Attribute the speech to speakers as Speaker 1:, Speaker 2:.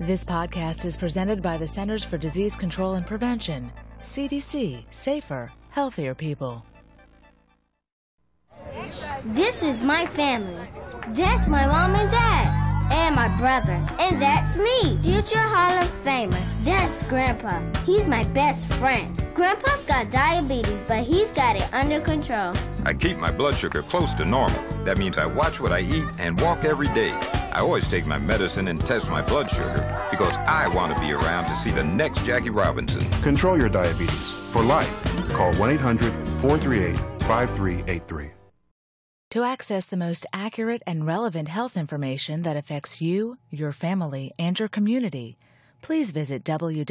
Speaker 1: This podcast is presented by the Centers for Disease Control and Prevention, CDC, Safer, Healthier People.
Speaker 2: This is my family. That's my mom and dad. And my brother. And that's me, future Hall of Famer. That's Grandpa. He's my best friend. Grandpa's got diabetes, but he's got it under control.
Speaker 3: I keep my blood sugar close to normal. That means I watch what I eat and walk every day. I always take my medicine and test my blood sugar because I want to be around to see the next Jackie Robinson.
Speaker 4: Control your diabetes for life. Call 1 800 438 5383.
Speaker 1: To access the most accurate and relevant health information that affects you, your family, and your community, please visit www.cdc.gov.